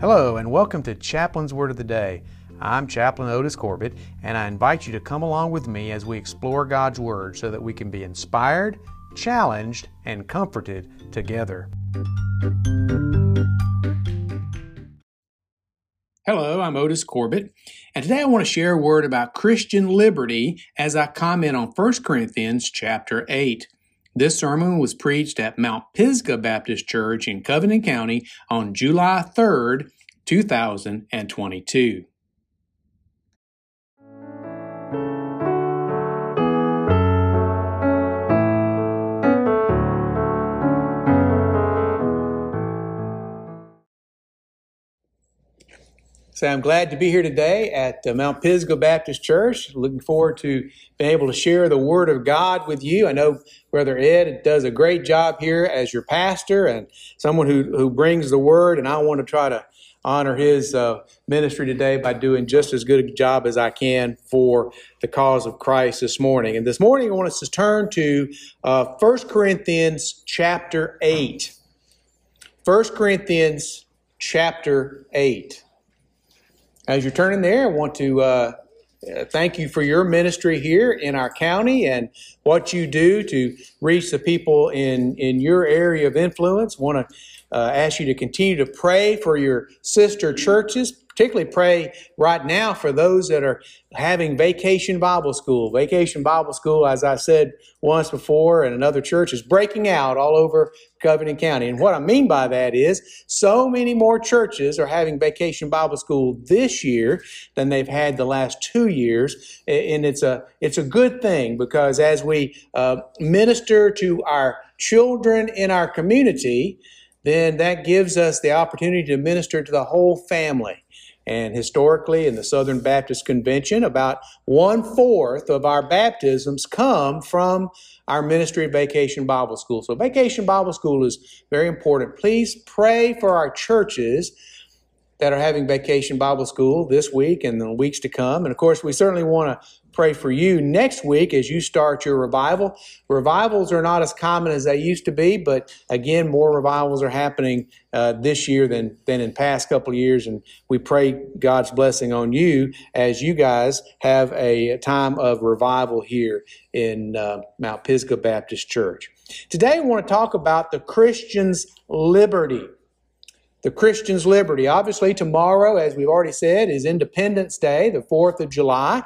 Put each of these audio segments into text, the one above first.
Hello, and welcome to Chaplain's Word of the Day. I'm Chaplain Otis Corbitt, and I invite you to come along with me as we explore God's Word so that we can be inspired, challenged, and comforted together. Hello, I'm Otis Corbitt, and today I want to share a word about Christian liberty as I comment on 1 Corinthians chapter 8. This sermon was preached at Mount Pisgah Baptist Church in Covington County on July 3rd, 2022. So I'm glad to be here today at uh, Mount Pisgah Baptist Church. Looking forward to being able to share the Word of God with you. I know Brother Ed does a great job here as your pastor and someone who, who brings the Word, and I want to try to honor his uh, ministry today by doing just as good a job as I can for the cause of Christ this morning. And this morning I want us to turn to uh, 1 Corinthians chapter 8. 1 Corinthians chapter 8. As you're turning there, I want to uh, thank you for your ministry here in our county and what you do to reach the people in, in your area of influence. want to uh, ask you to continue to pray for your sister churches, particularly pray right now for those that are having vacation Bible school. Vacation Bible school, as I said once before, in another church is breaking out all over Covington County. And what I mean by that is so many more churches are having vacation Bible school this year than they've had the last two years. And it's a, it's a good thing because as we uh, minister to our children in our community, then that gives us the opportunity to minister to the whole family. And historically, in the Southern Baptist Convention, about one fourth of our baptisms come from our Ministry of Vacation Bible School. So, Vacation Bible School is very important. Please pray for our churches that are having Vacation Bible School this week and the weeks to come. And of course, we certainly want to pray for you next week as you start your revival. Revivals are not as common as they used to be, but again, more revivals are happening uh, this year than, than in past couple of years. And we pray God's blessing on you as you guys have a time of revival here in uh, Mount Pisgah Baptist Church. Today, I want to talk about the Christian's liberty the Christian's liberty. Obviously, tomorrow, as we've already said, is Independence Day, the 4th of July.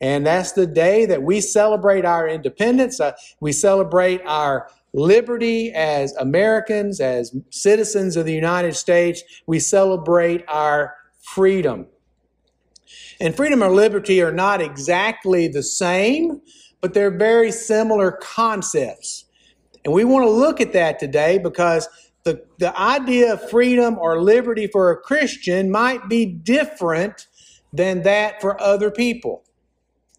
And that's the day that we celebrate our independence. Uh, we celebrate our liberty as Americans, as citizens of the United States. We celebrate our freedom. And freedom or liberty are not exactly the same, but they're very similar concepts. And we want to look at that today because the, the idea of freedom or liberty for a Christian might be different than that for other people.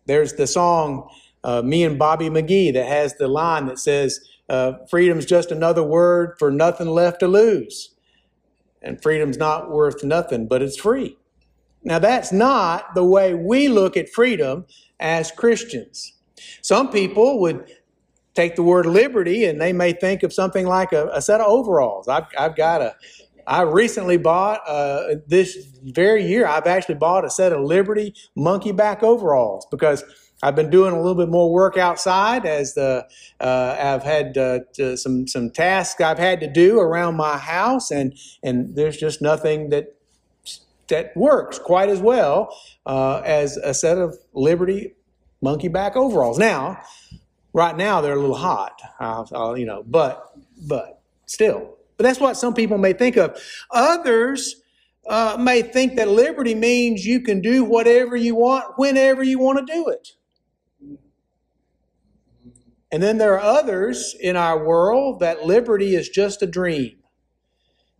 There's the song, uh, Me and Bobby McGee, that has the line that says, uh, Freedom's just another word for nothing left to lose. And freedom's not worth nothing, but it's free. Now, that's not the way we look at freedom as Christians. Some people would take the word liberty and they may think of something like a, a set of overalls. I've, I've got a, I recently bought uh, this very year. I've actually bought a set of Liberty monkey back overalls because I've been doing a little bit more work outside as the uh, I've had uh, some some tasks I've had to do around my house, and and there's just nothing that that works quite as well uh, as a set of Liberty monkey back overalls. Now, right now they're a little hot, I'll, I'll, you know, but but still but that's what some people may think of. Others uh, may think that liberty means you can do whatever you want whenever you want to do it. And then there are others in our world that liberty is just a dream.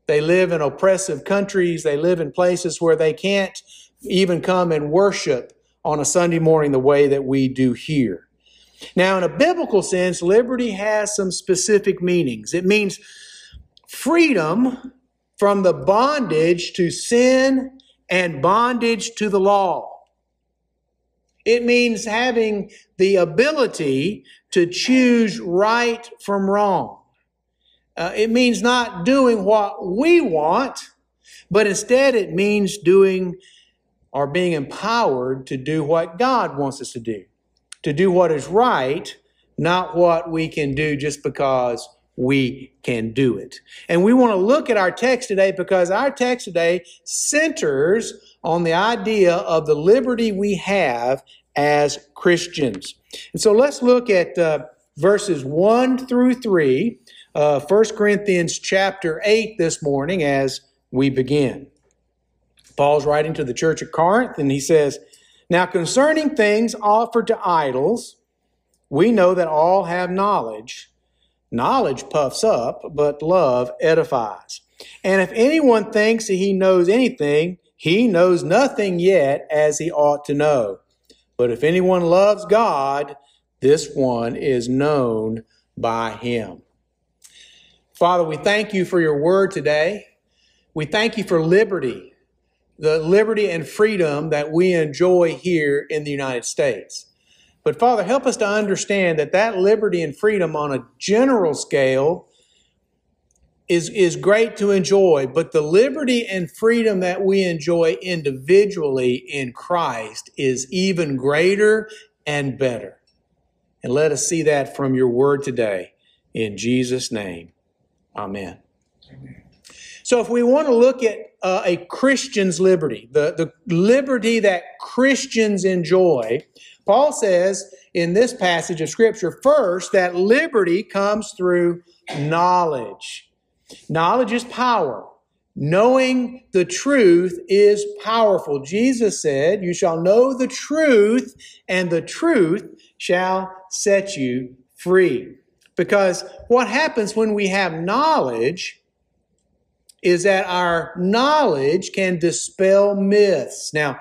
They live in oppressive countries, they live in places where they can't even come and worship on a Sunday morning the way that we do here. Now, in a biblical sense, liberty has some specific meanings. It means freedom from the bondage to sin and bondage to the law. It means having the ability to choose right from wrong. Uh, it means not doing what we want, but instead it means doing or being empowered to do what God wants us to do, to do what is right, not what we can do just because we can do it. And we want to look at our text today because our text today centers on the idea of the liberty we have as Christians. And so let's look at uh, verses 1 through 3, uh, 1 Corinthians chapter 8 this morning as we begin. Paul's writing to the church of Corinth, and he says, Now concerning things offered to idols, we know that all have knowledge. Knowledge puffs up, but love edifies. And if anyone thinks that he knows anything, he knows nothing yet as he ought to know. But if anyone loves God, this one is known by him. Father, we thank you for your word today. We thank you for liberty, the liberty and freedom that we enjoy here in the United States. But Father, help us to understand that that liberty and freedom on a general scale is, is great to enjoy, but the liberty and freedom that we enjoy individually in Christ is even greater and better. And let us see that from your word today. In Jesus' name, amen. So, if we want to look at uh, a Christian's liberty, the, the liberty that Christians enjoy, Paul says in this passage of Scripture first that liberty comes through knowledge. Knowledge is power. Knowing the truth is powerful. Jesus said, You shall know the truth, and the truth shall set you free. Because what happens when we have knowledge is that our knowledge can dispel myths. Now,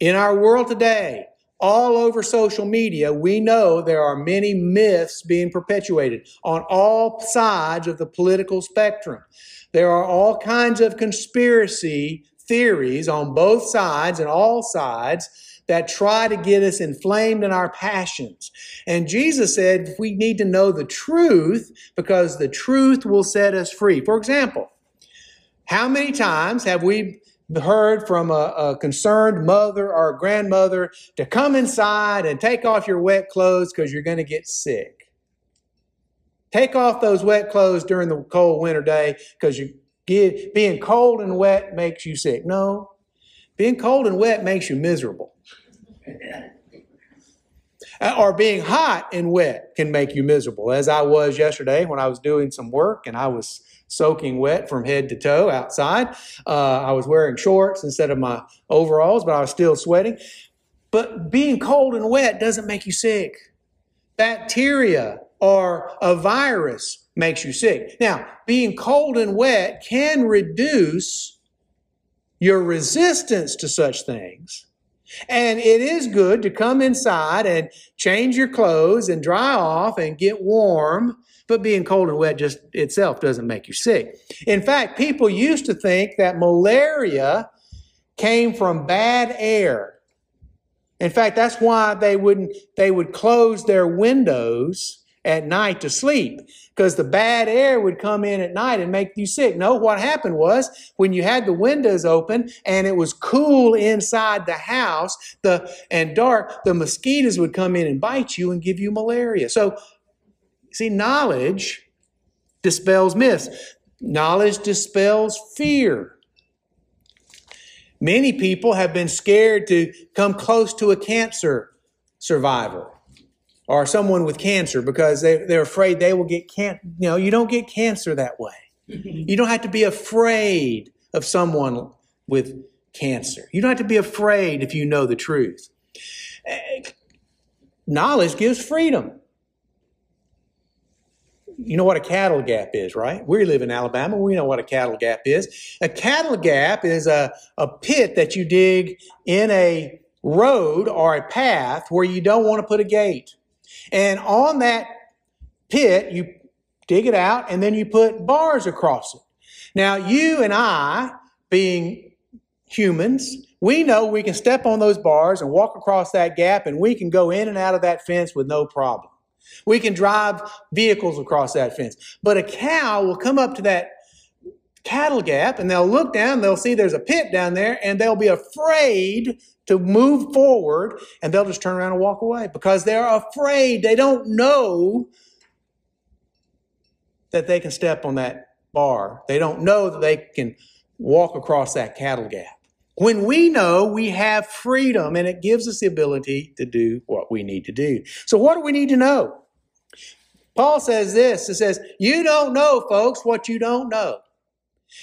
in our world today, all over social media, we know there are many myths being perpetuated on all sides of the political spectrum. There are all kinds of conspiracy theories on both sides and all sides that try to get us inflamed in our passions. And Jesus said we need to know the truth because the truth will set us free. For example, how many times have we heard from a, a, concerned mother or a grandmother to come inside and take off your wet clothes because you're going to get sick? Take off those wet clothes during the cold winter day because you get, being cold and wet makes you sick. No, being cold and wet makes you miserable. Uh, or being hot and wet can make you miserable, as I was yesterday when I was doing some work and I was soaking wet from head to toe outside. Uh, I was wearing shorts instead of my overalls, but I was still sweating. But being cold and wet doesn't make you sick. Bacteria or a virus makes you sick. Now, being cold and wet can reduce your resistance to such things. And it is good to come inside and change your clothes and dry off and get warm but being cold and wet just itself doesn't make you sick. In fact, people used to think that malaria came from bad air. In fact, that's why they wouldn't they would close their windows at night to sleep because the bad air would come in at night and make you sick. No, what happened was when you had the windows open and it was cool inside the house, the and dark, the mosquitoes would come in and bite you and give you malaria. So See, knowledge dispels myths. Knowledge dispels fear. Many people have been scared to come close to a cancer survivor or someone with cancer because they, they're afraid they will get cancer. You know, you don't get cancer that way. Mm-hmm. You don't have to be afraid of someone with cancer. You don't have to be afraid if you know the truth. Eh, knowledge gives freedom you know what a cattle gap is, right? We live in Alabama. We know what a cattle gap is. A cattle gap is a, a pit that you dig in a road or a path where you don't want to put a gate. And on that pit, you dig it out and then you put bars across it. Now, you and I, being humans, we know we can step on those bars and walk across that gap and we can go in and out of that fence with no problem. We can drive vehicles across that fence. But a cow will come up to that cattle gap and they'll look down, they'll see there's a pit down there, and they'll be afraid to move forward and they'll just turn around and walk away because they're afraid. They don't know that they can step on that bar. They don't know that they can walk across that cattle gap. When we know we have freedom and it gives us the ability to do what we need to do. So what do we need to know? Paul says this, it says, you don't know, folks, what you don't know.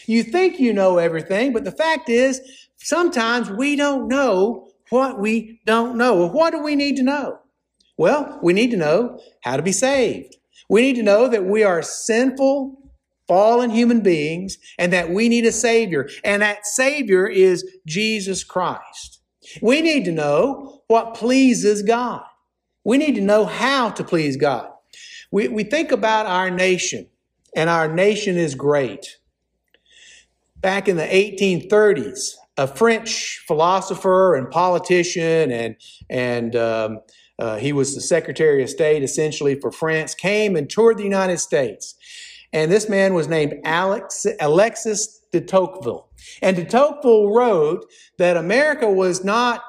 You think you know everything, but the fact is, sometimes we don't know what we don't know. Well, what do we need to know? Well, we need to know how to be saved. We need to know that we are sinful, fallen human beings and that we need a Savior. And that Savior is Jesus Christ. We need to know what pleases God. We need to know how to please God. We, we think about our nation, and our nation is great. Back in the 1830s, a French philosopher and politician, and, and um, uh, he was the Secretary of State essentially for France, came and toured the United States. And this man was named Alex, Alexis de Tocqueville. And de Tocqueville wrote that America was not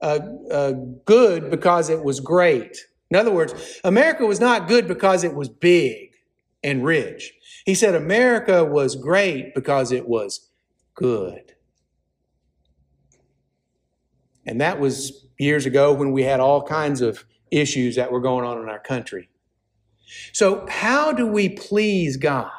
uh, uh, good because it was great. In other words, America was not good because it was big and rich. He said America was great because it was good. And that was years ago when we had all kinds of issues that were going on in our country. So, how do we please God?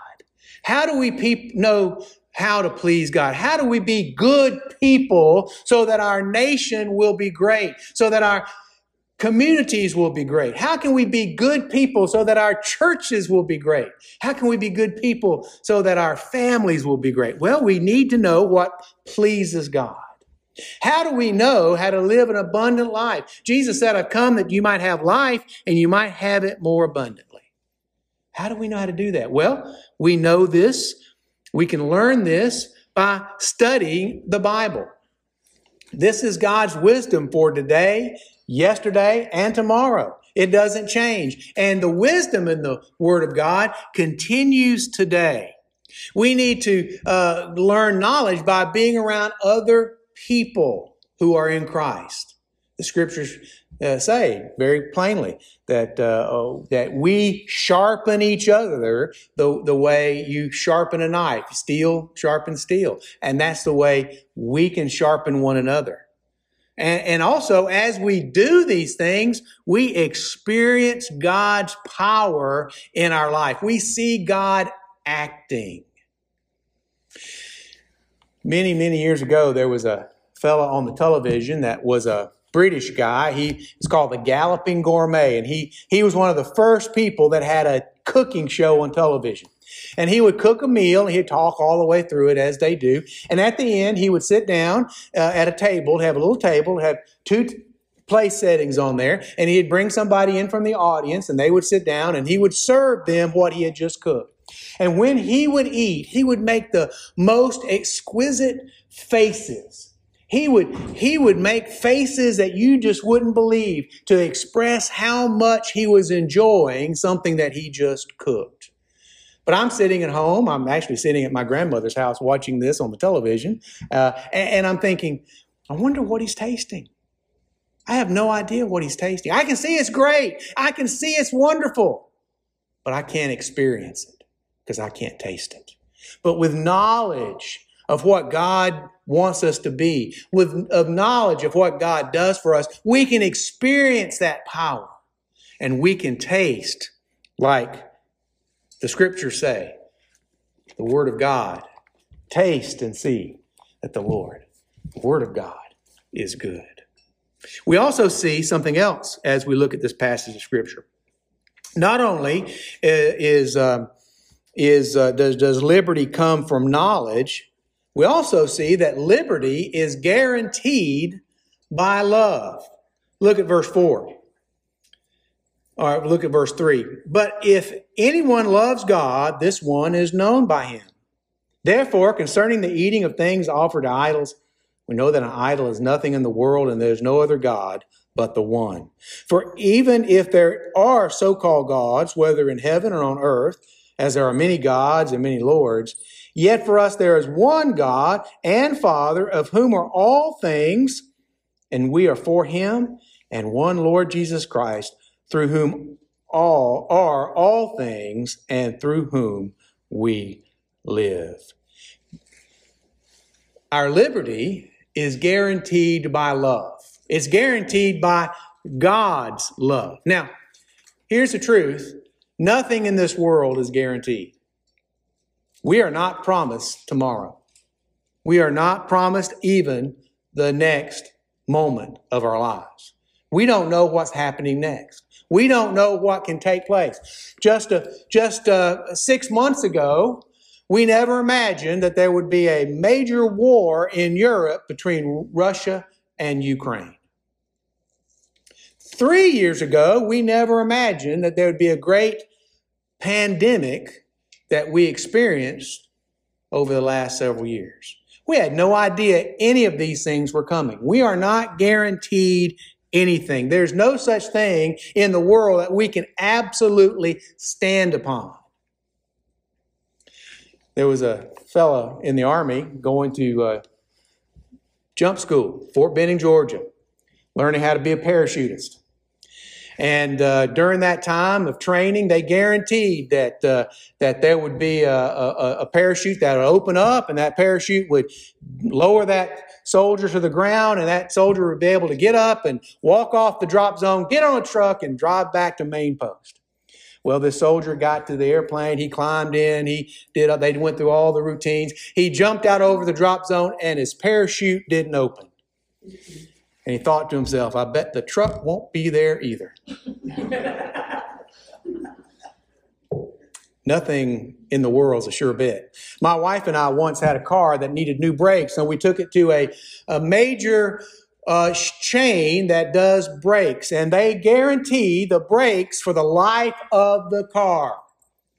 How do we pe- know how to please God? How do we be good people so that our nation will be great, so that our communities will be great? How can we be good people so that our churches will be great? How can we be good people so that our families will be great? Well, we need to know what pleases God. How do we know how to live an abundant life? Jesus said, I've come that you might have life and you might have it more abundantly. How do we know how to do that? Well, we know this. We can learn this by studying the Bible. This is God's wisdom for today, yesterday, and tomorrow. It doesn't change. And the wisdom in the Word of God continues today. We need to uh, learn knowledge by being around other people who are in Christ. The scriptures uh, say very plainly that uh, oh, that we sharpen each other the the way you sharpen a knife, steel sharpens steel, and that's the way we can sharpen one another. And, and also, as we do these things, we experience God's power in our life. We see God acting. Many, many years ago, there was a fella on the television that was a British guy. He is called the Galloping Gourmet, and he he was one of the first people that had a cooking show on television. And he would cook a meal, and he'd talk all the way through it as they do. And at the end, he would sit down uh, at a table, have a little table, have two t- place settings on there, and he'd bring somebody in from the audience, and they would sit down, and he would serve them what he had just cooked. And when he would eat, he would make the most exquisite faces he would, he would make faces that you just wouldn't believe to express how much he was enjoying something that he just cooked. But I'm sitting at home. I'm actually sitting at my grandmother's house watching this on the television. Uh, and, and I'm thinking, I wonder what he's tasting. I have no idea what he's tasting. I can see it's great. I can see it's wonderful. But I can't experience it because I can't taste it. But with knowledge of what God wants us to be, with of knowledge of what God does for us, we can experience that power and we can taste like the scriptures say, the word of God. Taste and see that the Lord, the word of God, is good. We also see something else as we look at this passage of scripture. Not only is, um, is uh, does, does liberty come from knowledge, we also see that liberty is guaranteed by love. Look at verse 4. All right, look at verse 3. But if anyone loves God, this one is known by him. Therefore, concerning the eating of things offered to idols, we know that an idol is nothing in the world and there's no other God but the one. For even if there are so called gods, whether in heaven or on earth, as there are many gods and many lords. Yet for us there is one God and Father, of whom are all things, and we are for him, and one Lord Jesus Christ, through whom all are all things, and through whom we live. Our liberty is guaranteed by love. It's guaranteed by God's love. Now, here's the truth nothing in this world is guaranteed. We are not promised tomorrow. We are not promised even the next moment of our lives. We don't know what's happening next. We don't know what can take place. Just a, just a, six months ago, we never imagined that there would be a major war in Europe between Russia and Ukraine. Three years ago, we never imagined that there would be a great pandemic that we experienced over the last several years. We had no idea any of these things were coming. We are not guaranteed anything. There's no such thing in the world that we can absolutely stand upon. There was a fellow in the Army going to uh, jump school, Fort Benning, Georgia, learning how to be a parachutist. And uh, during that time of training, they guaranteed that uh, that there would be a, a, a, parachute that would open up, and that parachute would lower that soldier to the ground, and that soldier would be able to get up and walk off the drop zone, get on a truck, and drive back to main post. Well, this soldier got to the airplane. He climbed in. He did. They went through all the routines. He jumped out over the drop zone, and his parachute didn't open. And he thought to himself, I bet the truck won't be there either. Nothing in the world is a sure bet. My wife and I once had a car that needed new brakes, and we took it to a, a major uh, chain that does brakes, and they guarantee the brakes for the life of the car.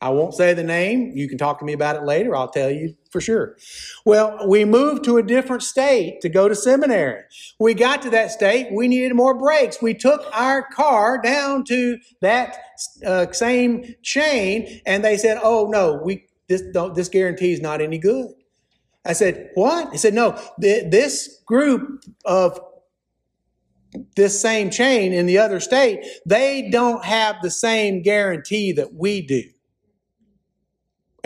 I won't say the name. You can talk to me about it later. I'll tell you for sure. Well, we moved to a different state to go to seminary. We got to that state. We needed more brakes. We took our car down to that uh, same chain, and they said, "Oh no, we this this guarantee is not any good." I said, "What?" He said, "No, th- this group of this same chain in the other state, they don't have the same guarantee that we do."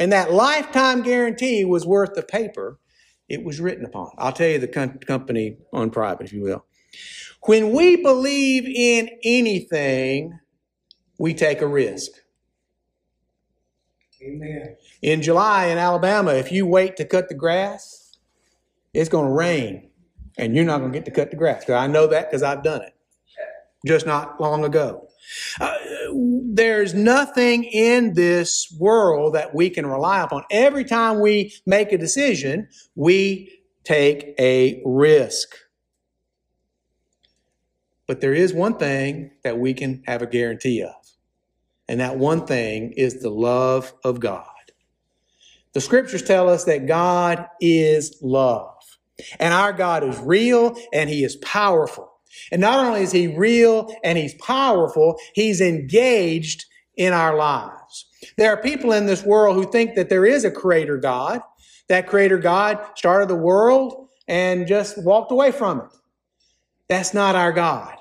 And that lifetime guarantee was worth the paper it was written upon. I'll tell you the company on private, if you will. When we believe in anything, we take a risk. Amen. In July in Alabama, if you wait to cut the grass, it's going to rain and you're not going to get to cut the grass. I know that because I've done it just not long ago. Uh, there's nothing in this world that we can rely upon. Every time we make a decision, we take a risk. But there is one thing that we can have a guarantee of, and that one thing is the love of God. The scriptures tell us that God is love, and our God is real and He is powerful. And not only is he real and he's powerful, he's engaged in our lives. There are people in this world who think that there is a creator God. That creator God started the world and just walked away from it. That's not our God.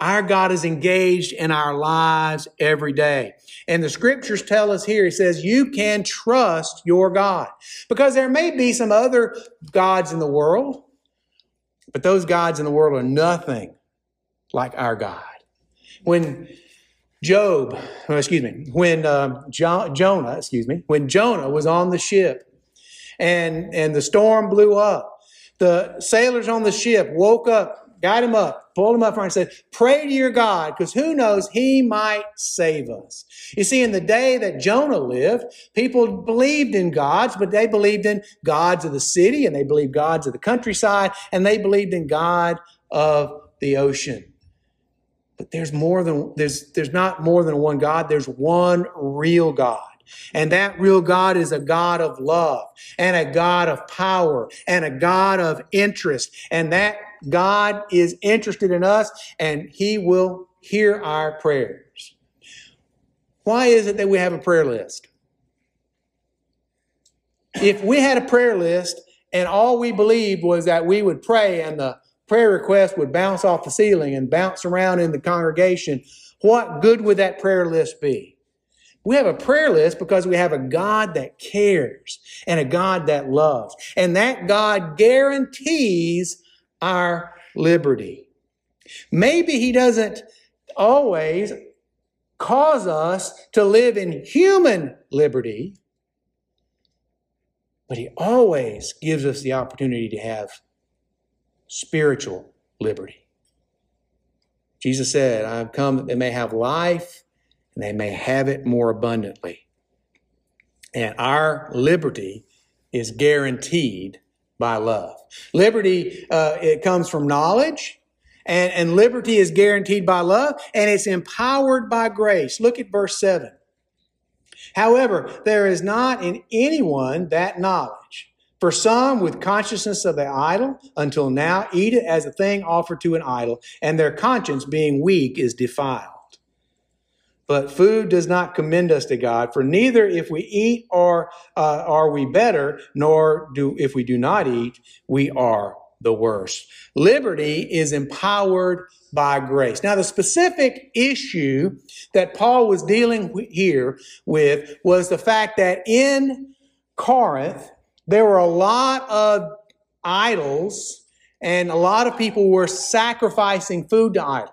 Our God is engaged in our lives every day. And the scriptures tell us here, he says, you can trust your God. Because there may be some other gods in the world. But those gods in the world are nothing like our God. When Job, oh, excuse me, when uh, jo- Jonah, excuse me, when Jonah was on the ship and, and the storm blew up, the sailors on the ship woke up got him up, pulled him up front, and said, Pray to your God, because who knows, he might save us. You see, in the day that Jonah lived, people believed in gods, but they believed in gods of the city, and they believed gods of the countryside, and they believed in God of the ocean. But there's more than there's there's not more than one God, there's one real God. And that real God is a God of love and a God of power and a God of interest. And that God is interested in us and He will hear our prayers. Why is it that we have a prayer list? if we had a prayer list and all we believed was that we would pray and the prayer request would bounce off the ceiling and bounce around in the congregation, what good would that prayer list be? We have a prayer list because we have a God that cares and a God that loves. And that God guarantees our liberty. Maybe He doesn't always cause us to live in human liberty, but He always gives us the opportunity to have spiritual liberty. Jesus said, I have come that they may have life and they may have it more abundantly. And our liberty is guaranteed by love. Liberty, uh, it comes from knowledge, and, and liberty is guaranteed by love, and it's empowered by grace. Look at verse 7. However, there is not in anyone that knowledge. For some, with consciousness of the idol, until now, eat it as a thing offered to an idol, and their conscience, being weak, is defiled. But food does not commend us to God, for neither if we eat or uh, are we better, nor do if we do not eat, we are the worse. Liberty is empowered by grace. Now, the specific issue that Paul was dealing here with was the fact that in Corinth, there were a lot of idols and a lot of people were sacrificing food to idols.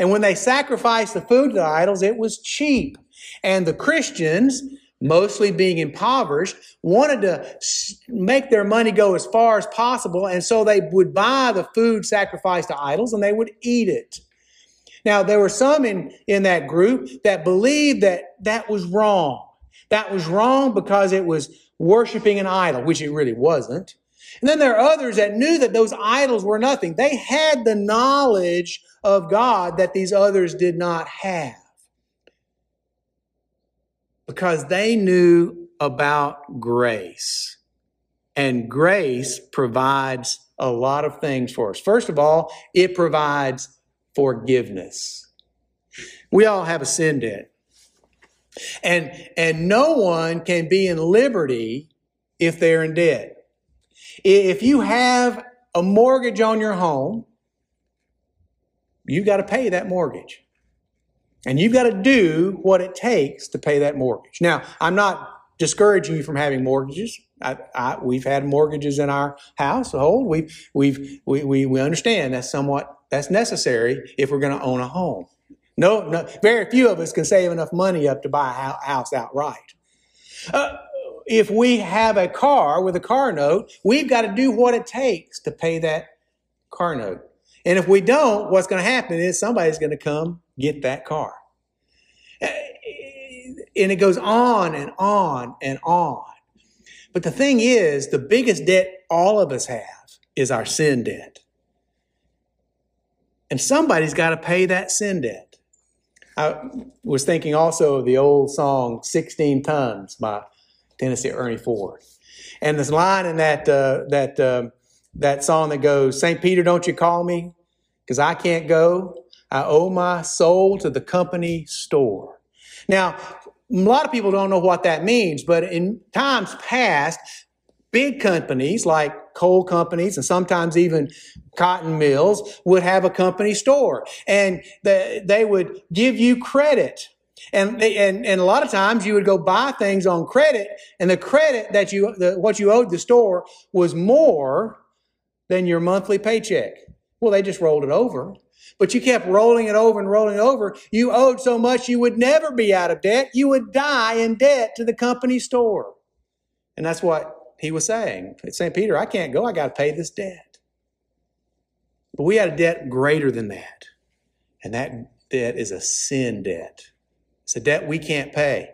And when they sacrificed the food to the idols, it was cheap. And the Christians, mostly being impoverished, wanted to make their money go as far as possible. And so they would buy the food sacrificed to idols and they would eat it. Now, there were some in, in that group that believed that that was wrong. That was wrong because it was worshiping an idol, which it really wasn't. And then there are others that knew that those idols were nothing. They had the knowledge of God that these others did not have because they knew about grace. And grace provides a lot of things for us. First of all, it provides forgiveness. We all have a sin debt. And, and no one can be in liberty if they're in debt. If you have a mortgage on your home, you've got to pay that mortgage. And you've got to do what it takes to pay that mortgage. Now, I'm not discouraging you from having mortgages. I, I, we've had mortgages in our household. We've, we've, we, we, we understand that's somewhat, that's necessary if we're going to own a home. No, no, very few of us can save enough money up to buy a house outright. Uh, if we have a car with a car note, we've got to do what it takes to pay that car note. And if we don't, what's going to happen is somebody's going to come get that car. And it goes on and on and on. But the thing is, the biggest debt all of us have is our sin debt. And somebody's got to pay that sin debt. I was thinking also of the old song 16 Tons by Tennessee Ernie Ford. And this line in that, uh, that, uh, that song that goes, St. Peter, don't you call me? Because I can't go. I owe my soul to the company store. Now, a lot of people don't know what that means, but in times past, big companies like coal companies and sometimes even cotton mills would have a company store and the, they would give you credit and, and and a lot of times you would go buy things on credit and the credit that you the, what you owed the store was more than your monthly paycheck well they just rolled it over but you kept rolling it over and rolling it over you owed so much you would never be out of debt you would die in debt to the company store and that's what he was saying. St. Peter, I can't go. I got to pay this debt. But we had a debt greater than that. And that debt is a sin debt. It's a debt we can't pay.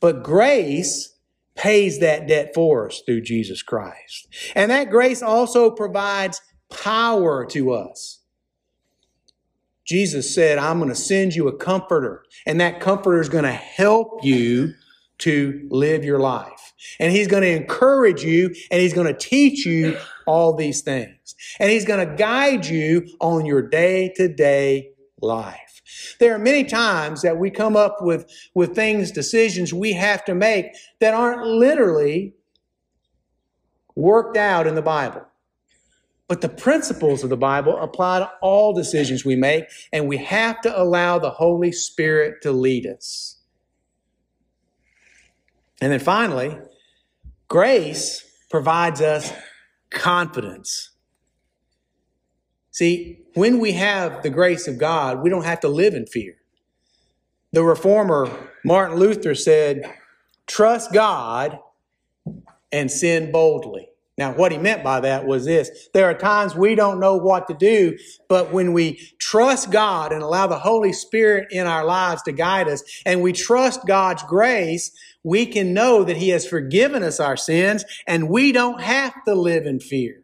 But grace pays that debt for us through Jesus Christ. And that grace also provides power to us. Jesus said, I'm going to send you a comforter, and that comforter is going to help you to live your life. And he's going to encourage you and he's going to teach you all these things. And he's going to guide you on your day to day life. There are many times that we come up with, with things, decisions we have to make that aren't literally worked out in the Bible. But the principles of the Bible apply to all decisions we make, and we have to allow the Holy Spirit to lead us. And then finally, grace provides us confidence. See, when we have the grace of God, we don't have to live in fear. The reformer Martin Luther said, Trust God and sin boldly. Now, what he meant by that was this. There are times we don't know what to do, but when we trust God and allow the Holy Spirit in our lives to guide us, and we trust God's grace, we can know that He has forgiven us our sins, and we don't have to live in fear.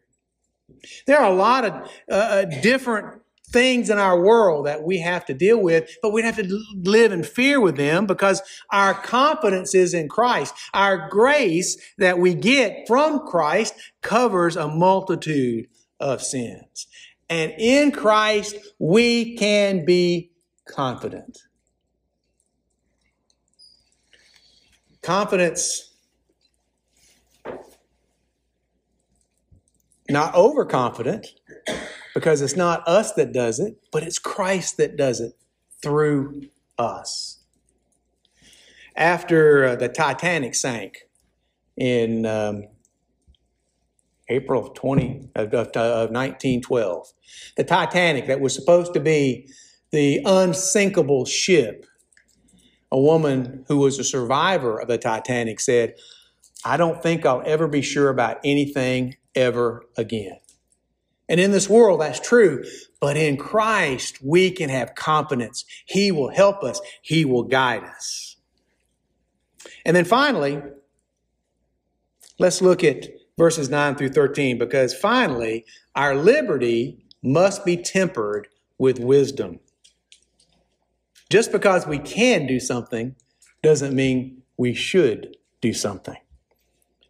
There are a lot of uh, uh different things in our world that we have to deal with, but we have to live in fear with them because our confidence is in Christ. Our grace that we get from Christ covers a multitude of sins. And in Christ, we can be confident. Confidence, not overconfident, because it's not us that does it, but it's Christ that does it through us. After uh, the Titanic sank in um, April of 20 of, of, of 1912, the Titanic that was supposed to be the unsinkable ship, a woman who was a survivor of the Titanic said, I don't think I'll ever be sure about anything ever again. And in this world, that's true. But in Christ, we can have confidence. He will help us. He will guide us. And then finally, let's look at verses 9 through 13 because finally, our liberty must be tempered with wisdom. Just because we can do something doesn't mean we should do something.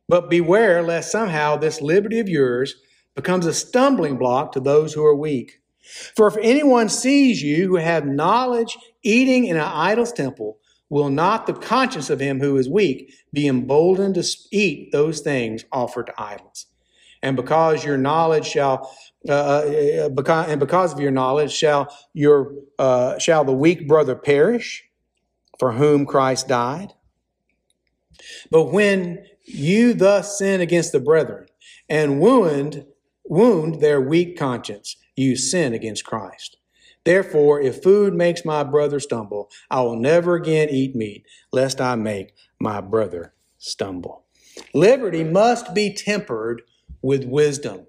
But beware lest somehow this liberty of yours becomes a stumbling block to those who are weak. For if anyone sees you who have knowledge eating in an idol's temple, will not the conscience of him who is weak be emboldened to eat those things offered to idols? And because your knowledge shall, uh, uh because, and because of your knowledge shall your uh, shall the weak brother perish, for whom Christ died. But when you thus sin against the brethren and wound wound their weak conscience, you sin against Christ. Therefore, if food makes my brother stumble, I will never again eat meat, lest I make my brother stumble. Liberty must be tempered with wisdom.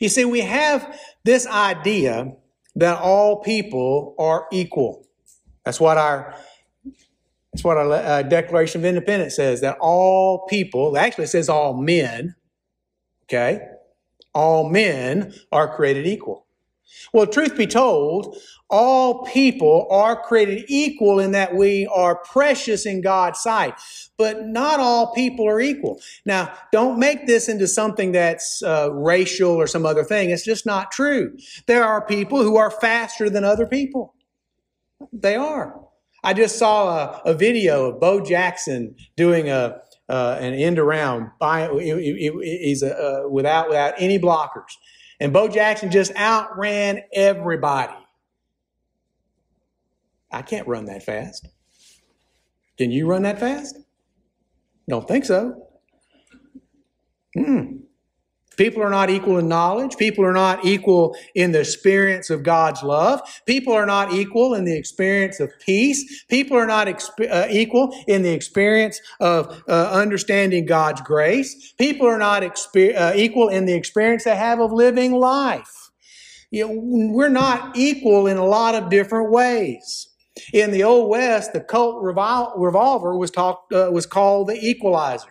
You see, we have this idea that all people are equal. That's what our that's what our uh, Declaration of Independence says. That all people, actually, it says all men. Okay, all men are created equal. Well, truth be told, all people are created equal in that we are precious in God's sight, but not all people are equal. Now, don't make this into something that's uh, racial or some other thing. It's just not true. There are people who are faster than other people. They are. I just saw a, a video of Bo Jackson doing a, uh, an end around by he's uh, without without any blockers, and Bo Jackson just outran everybody. I can't run that fast. Can you run that fast? Don't think so. Hmm. People are not equal in knowledge. People are not equal in the experience of God's love. People are not equal in the experience of peace. People are not exp- uh, equal in the experience of uh, understanding God's grace. People are not uh, equal in the experience they have of living life. You know, we're not equal in a lot of different ways. In the Old West, the Colt revol- revolver was, talked, uh, was called the equalizer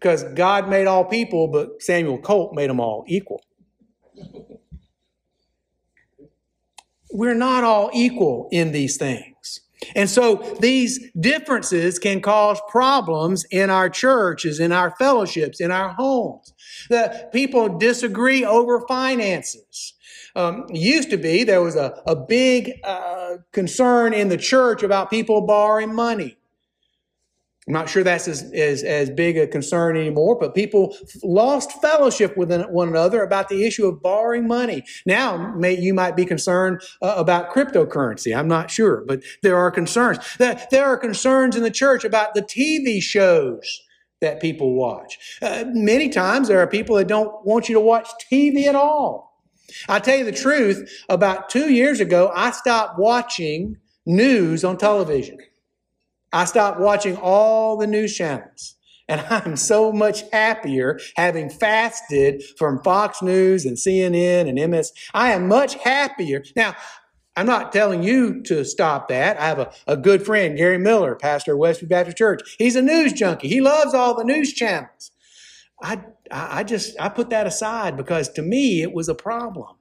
because God made all people, but Samuel Colt made them all equal. We're not all equal in these things. And so these differences can cause problems in our churches, in our fellowships, in our homes. The people disagree over finances. Um, used to be there was a, a big uh, concern in the church about people borrowing money. I'm not sure that's as, as, as big a concern anymore, but people lost fellowship with one another about the issue of borrowing money. Now, may, you might be concerned uh, about cryptocurrency. I'm not sure, but there are concerns. There are concerns in the church about the TV shows that people watch. Uh, many times there are people that don't want you to watch TV at all. I tell you the truth, about two years ago, I stopped watching news on television. I stopped watching all the news channels. And I'm so much happier having fasted from Fox News and CNN and MS. I am much happier. Now, I'm not telling you to stop that. I have a, a good friend, Gary Miller, pastor of Westview Baptist Church. He's a news junkie. He loves all the news channels. I, I just, I put that aside because to me it was a problem.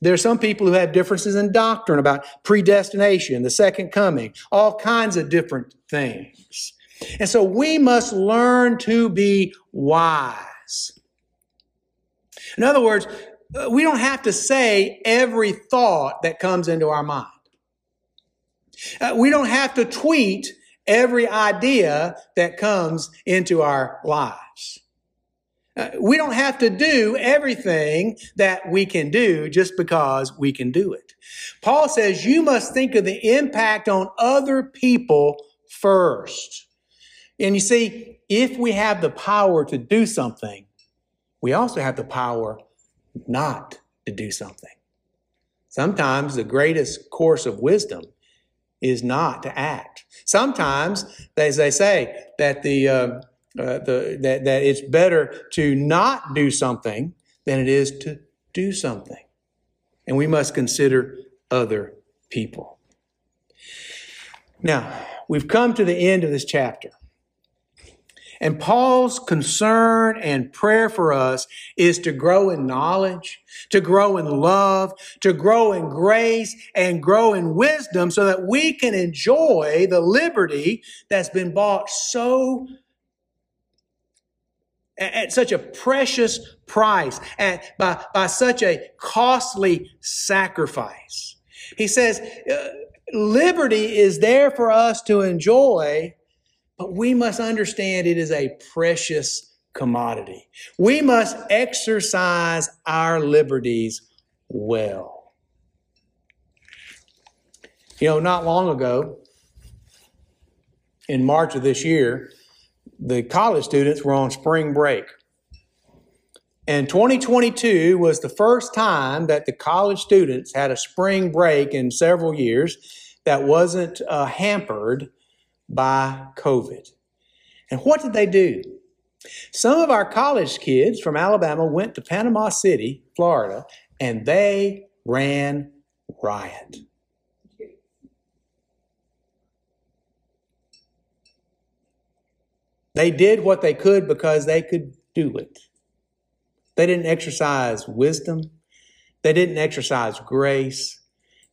There are some people who have differences in doctrine about predestination, the second coming, all kinds of different things. And so we must learn to be wise. In other words, uh, we don't have to say every thought that comes into our mind. Uh, we don't have to tweet every idea that comes into our lives. Uh, we don't have to do everything that we can do just because we can do it. Paul says you must think of the impact on other people first. And you see, if we have the power to do something, we also have the power not to do something. Sometimes the greatest course of wisdom is not to act. Sometimes, as they say, that the uh, uh, the, that, that it's better to not do something than it is to do something. And we must consider other people. Now, we've come to the end of this chapter. And Paul's concern and prayer for us is to grow in knowledge, to grow in love, to grow in grace, and grow in wisdom so that we can enjoy the liberty that's been bought so at such a precious price, at, by, by such a costly sacrifice. He says, uh, liberty is there for us to enjoy, but we must understand it is a precious commodity. We must exercise our liberties well. You know, not long ago, in March of this year, the college students were on spring break. And 2022 was the first time that the college students had a spring break in several years that wasn't uh, hampered by COVID. And what did they do? Some of our college kids from Alabama went to Panama City, Florida, and they ran riot. They did what they could because they could do it. They didn't exercise wisdom. They didn't exercise grace.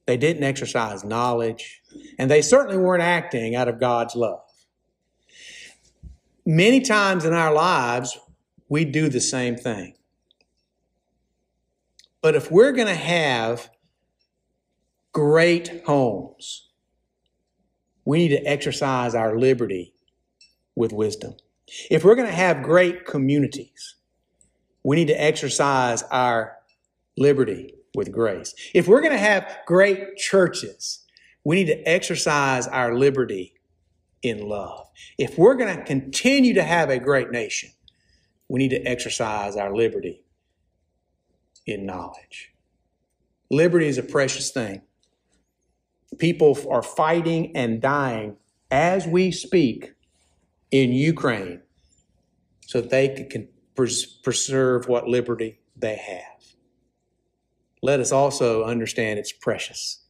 They didn't exercise knowledge. And they certainly weren't acting out of God's love. Many times in our lives, we do the same thing. But if we're going to have great homes, we need to exercise our liberty with wisdom. If we're going to have great communities, we need to exercise our liberty with grace. If we're going to have great churches, we need to exercise our liberty in love. If we're going to continue to have a great nation, we need to exercise our liberty in knowledge. Liberty is a precious thing. People are fighting and dying as we speak in Ukraine so they can preserve what liberty they have. Let us also understand it's precious.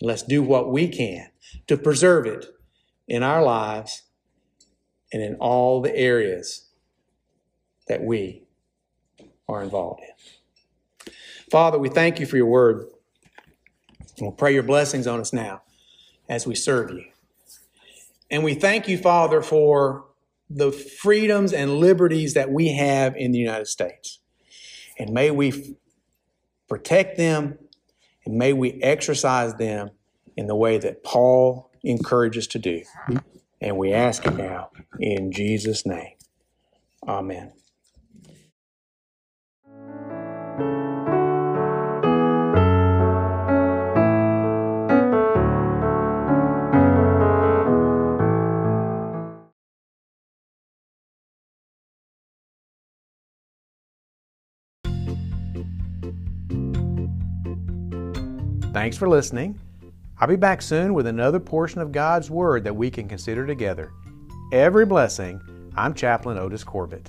And let's do what we can to preserve it in our lives and in all the areas that we are involved in. Father, we thank you for your word. We'll pray your blessings on us now as we serve you. And we thank you, Father, for the freedoms and liberties that we have in the United States. And may we protect them and may we exercise them in the way that Paul encourages to do. And we ask it now in Jesus' name. Amen. Thanks for listening. I'll be back soon with another portion of God's Word that we can consider together. Every blessing, I'm Chaplain Otis Corbitt.